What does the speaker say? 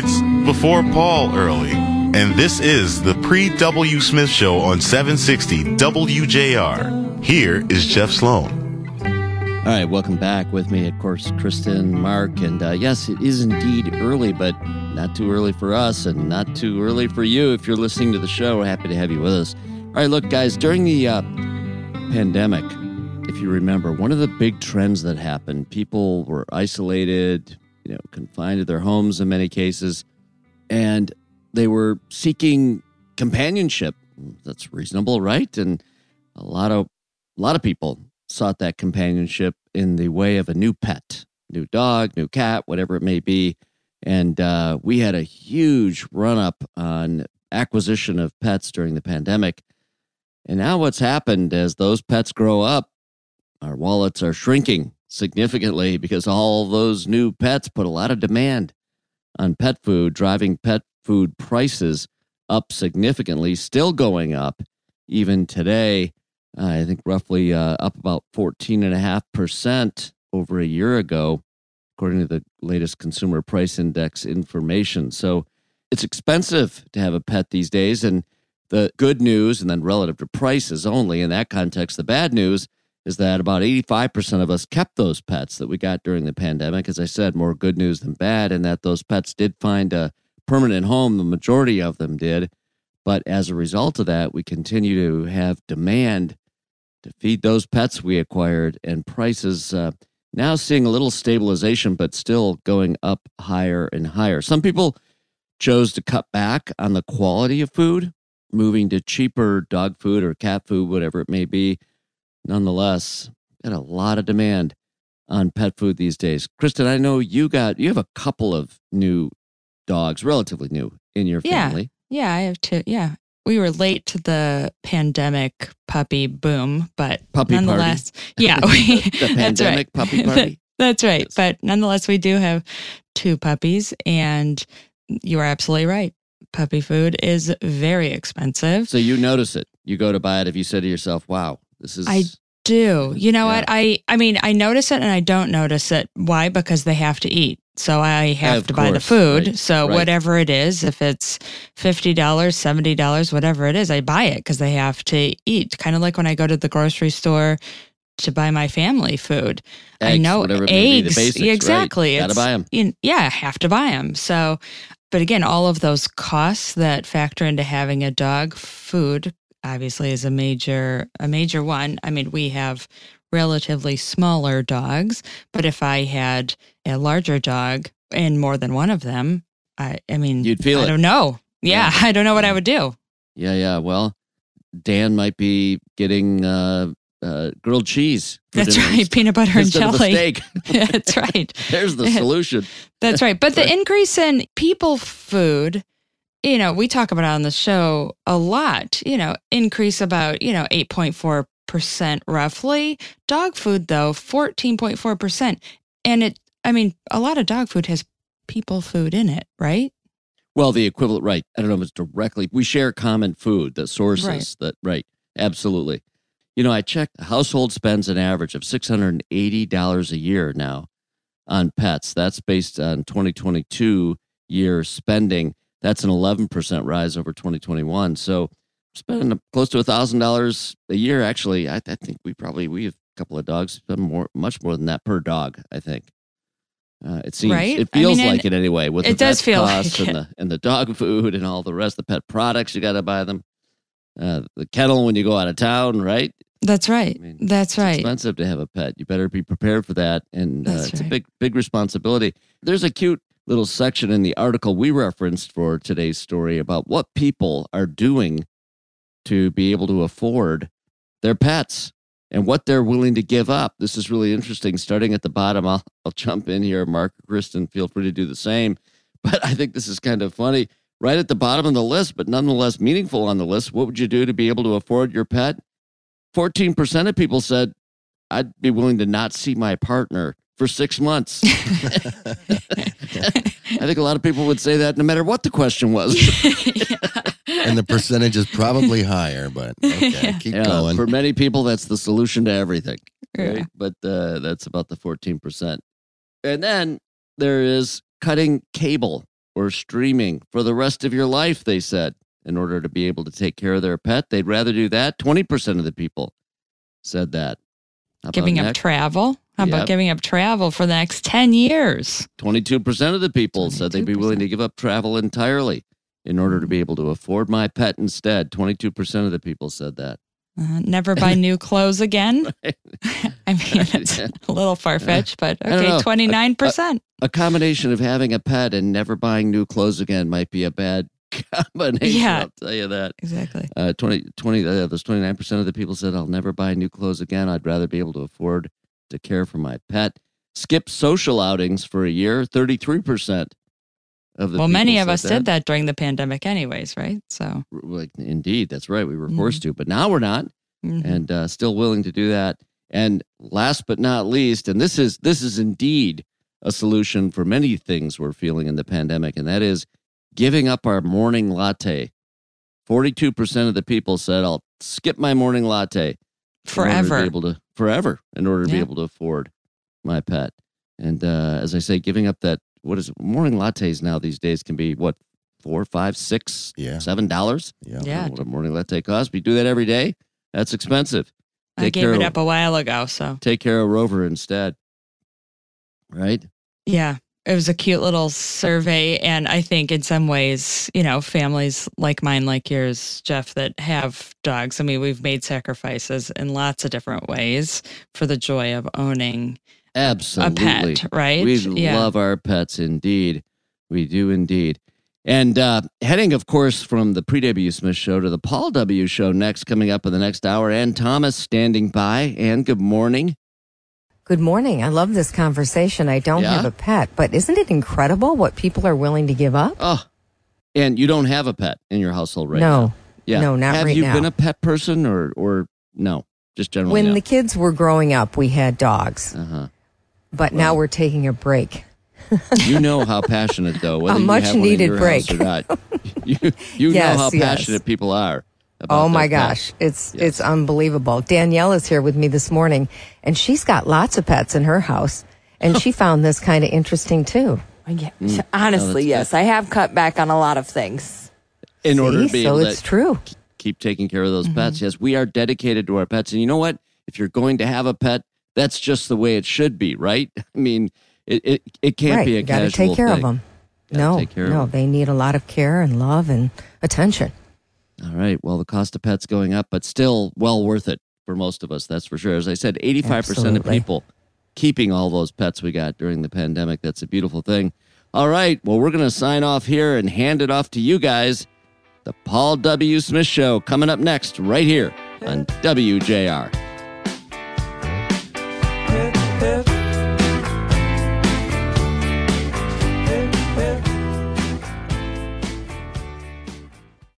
It's before Paul early, and this is the pre W. Smith Show on 760 WJR. Here is Jeff Sloan. All right, welcome back with me, of course, Kristin, Mark, and uh, yes, it is indeed early, but not too early for us and not too early for you. If you're listening to the show, happy to have you with us. All right, look, guys, during the uh, pandemic, if you remember, one of the big trends that happened, people were isolated, you know, confined to their homes in many cases, and they were seeking companionship. That's reasonable, right? And a lot of a lot of people sought that companionship in the way of a new pet, new dog, new cat, whatever it may be. And uh, we had a huge run up on acquisition of pets during the pandemic. And now, what's happened as those pets grow up, our wallets are shrinking significantly because all those new pets put a lot of demand on pet food, driving pet food prices up significantly, still going up even today. Uh, I think roughly uh, up about 14.5% over a year ago, according to the latest Consumer Price Index information. So it's expensive to have a pet these days. And the good news, and then relative to prices only in that context, the bad news is that about 85% of us kept those pets that we got during the pandemic. As I said, more good news than bad, and that those pets did find a permanent home. The majority of them did. But as a result of that, we continue to have demand to feed those pets we acquired, and prices uh, now seeing a little stabilization, but still going up higher and higher. Some people chose to cut back on the quality of food, moving to cheaper dog food or cat food, whatever it may be. Nonetheless, got a lot of demand on pet food these days. Kristin, I know you got you have a couple of new dogs, relatively new in your family. Yeah, I have two. Yeah. We were late to the pandemic puppy boom, but Puppy party. nonetheless, yeah, we, the that's pandemic right. puppy party. That's right. Yes. But nonetheless, we do have two puppies, and you are absolutely right. Puppy food is very expensive. So you notice it. You go to buy it if you say to yourself, "Wow, this is I do. You know Yeah. what? I I mean, I notice it and I don't notice it. Why? Because they have to eat. So I have Of to buy the food. right, so right. whatever it is, if it's $50, $70, whatever it is, I buy it because they have to eat. Kind of like when I go to the grocery store to buy my family food. I know whatever it may be, eggs. the basics, right? exactly. Gotta buy them. in, yeah, I have to buy them. So, but again, all of those costs that factor into having a dog, food obviously is a major a major one. I mean, we have relatively smaller dogs, but if I had a larger dog and more than one of them, I I mean, You'd feel I it. don't know. Yeah, I don't know what I would do. Yeah, yeah. Well, Dan might be getting uh, uh, grilled cheese. That's right, peanut butter and instead of a jelly. steak. That's right. There's the solution. That's right. But the increase in people food, you know, we talk about it on the show a lot, you know, increase about, you know, 8.4% roughly. Dog food, though, 14.4%. And it, I mean, a lot of dog food has people food in it, right? Well, the equivalent, right? I don't know if it's directly. We share common food, the sources Right. that, right? Absolutely. You know, I checked. Household spends an average of six hundred and eighty dollars a year now on pets. That's based on 2022 year spending. That's an 11 percent rise over 2021. So, spending close to a thousand dollars a year. Actually, I, I think we probably we have a couple of dogs spend more, much more than that per dog. I think. Uh, it seems Right? it I feels mean, like it anyway. With it the does feel like and the and the dog food and all the rest, the pet products you got to buy them. Uh, the kennel when you go out of town, right? That's right. I mean, That's It's right. expensive to have a pet. You better be prepared for that, and uh, it's a big, big responsibility. There's a cute little section in the article we referenced for today's story about what people are doing to be able to afford their pets and what they're willing to give up. This is really interesting. Starting at the bottom, I'll, I'll jump in here. Mark, Kristin, feel free to do the same. But I think this is kind of funny. Right at the bottom of the list, but nonetheless meaningful on the list. What would you do to be able to afford your pet? 14% of people said, I'd be willing to not see my partner for six months. I think a lot of people would say that no matter what the question was. and the percentage is probably higher, but okay, Yeah. keep Yeah, going. for many people, that's the solution to everything. Yeah. But uh, that's about the 14%. And then there is cutting cable or streaming for the rest of your life, they said, in order to be able to take care of their pet. They'd rather do that. 20% of the people said that. How Giving up next? travel. How Yep. about giving up travel for the next 10 years? 22% of the people said they'd be willing to give up travel entirely in order to be able to afford my pet instead. 22% of the people said that. Uh, never buy new clothes again. I mean, it's a little far fetched, but okay, 29%. A combination of having a pet and never buying new clothes again might be a bad combination. Yeah. I'll tell you that. exactly. Uh, 20, 20 uh, those 29% of the people said, I'll never buy new clothes again. I'd rather be able to afford to care for my pet. Skip social outings for a year, 33% of the Well, many of us did that during the pandemic, anyways, right? So, Like, indeed, that's right. We were Mhm. forced to, but now we're not. mhm. and uh, still willing to do that. And last but not least, and this is this is indeed a solution for many things we're feeling in the pandemic, and that is giving up our morning latte. Forty-two percent of the people said, "I'll skip my morning latte order to forever. be able to forever in order to be able to afford my pet." And uh, as I say, giving up that what is it? morning lattes now these days can be what four, five, six, Yeah. seven dollars. Yeah. Yeah. what a morning latte costs. We do that every day. That's expensive. I gave care it of- up a while ago. So, take care of Rover instead. Right? yeah, it was a cute little survey. And I think in some ways, you know, families like mine, like yours, Jeff, that have dogs, I mean, we've made sacrifices in lots of different ways for the joy of owning Absolutely. a pet, right? We yeah. love our pets indeed. We do indeed. And uh, heading, of course, from the pre W. Smith show to the Paul W. show next, coming up in the next hour. And Thomas standing by. And good morning. Good morning. I love this conversation. I don't Yeah? have a pet, but isn't it incredible what people are willing to give up? Oh, and you don't have a pet in your household right no. now. Yeah. No, not Have right you been a pet person or, or no? Just generally. When no. the kids were growing up, we had dogs, uh-huh. but now we're taking a break. You know how passionate, though, whether A you much have one in needed break. or not. You, you Yes, know how yes. passionate people are. About Oh my their pets. gosh, it's Yes. it's unbelievable. Danielle is here with me this morning, and she's got lots of pets in her house, and she found this kind of interesting too. Yeah, Mm. honestly, No, yes. I have cut back on a lot of things. In order to See? be so able it's to true. keep taking care of those Mm-hmm. pets. Yes, we are dedicated to our pets. And you know what? If you're going to have a pet, that's just the way it should be, right? I mean, it it, it can't right, be a you got to casual take care thing. of them. Gotta No, take care of no, 'em. they need a lot of care and love and attention. All right. Well, the cost of pets going up, but still well worth it for most of us. That's for sure. As I said, 85% of people keeping all those pets we got during the pandemic. That's a beautiful thing. All right. Well, we're going to sign off here and hand it off to you guys. The Paul W. Smith Show coming up next, right here on WJR.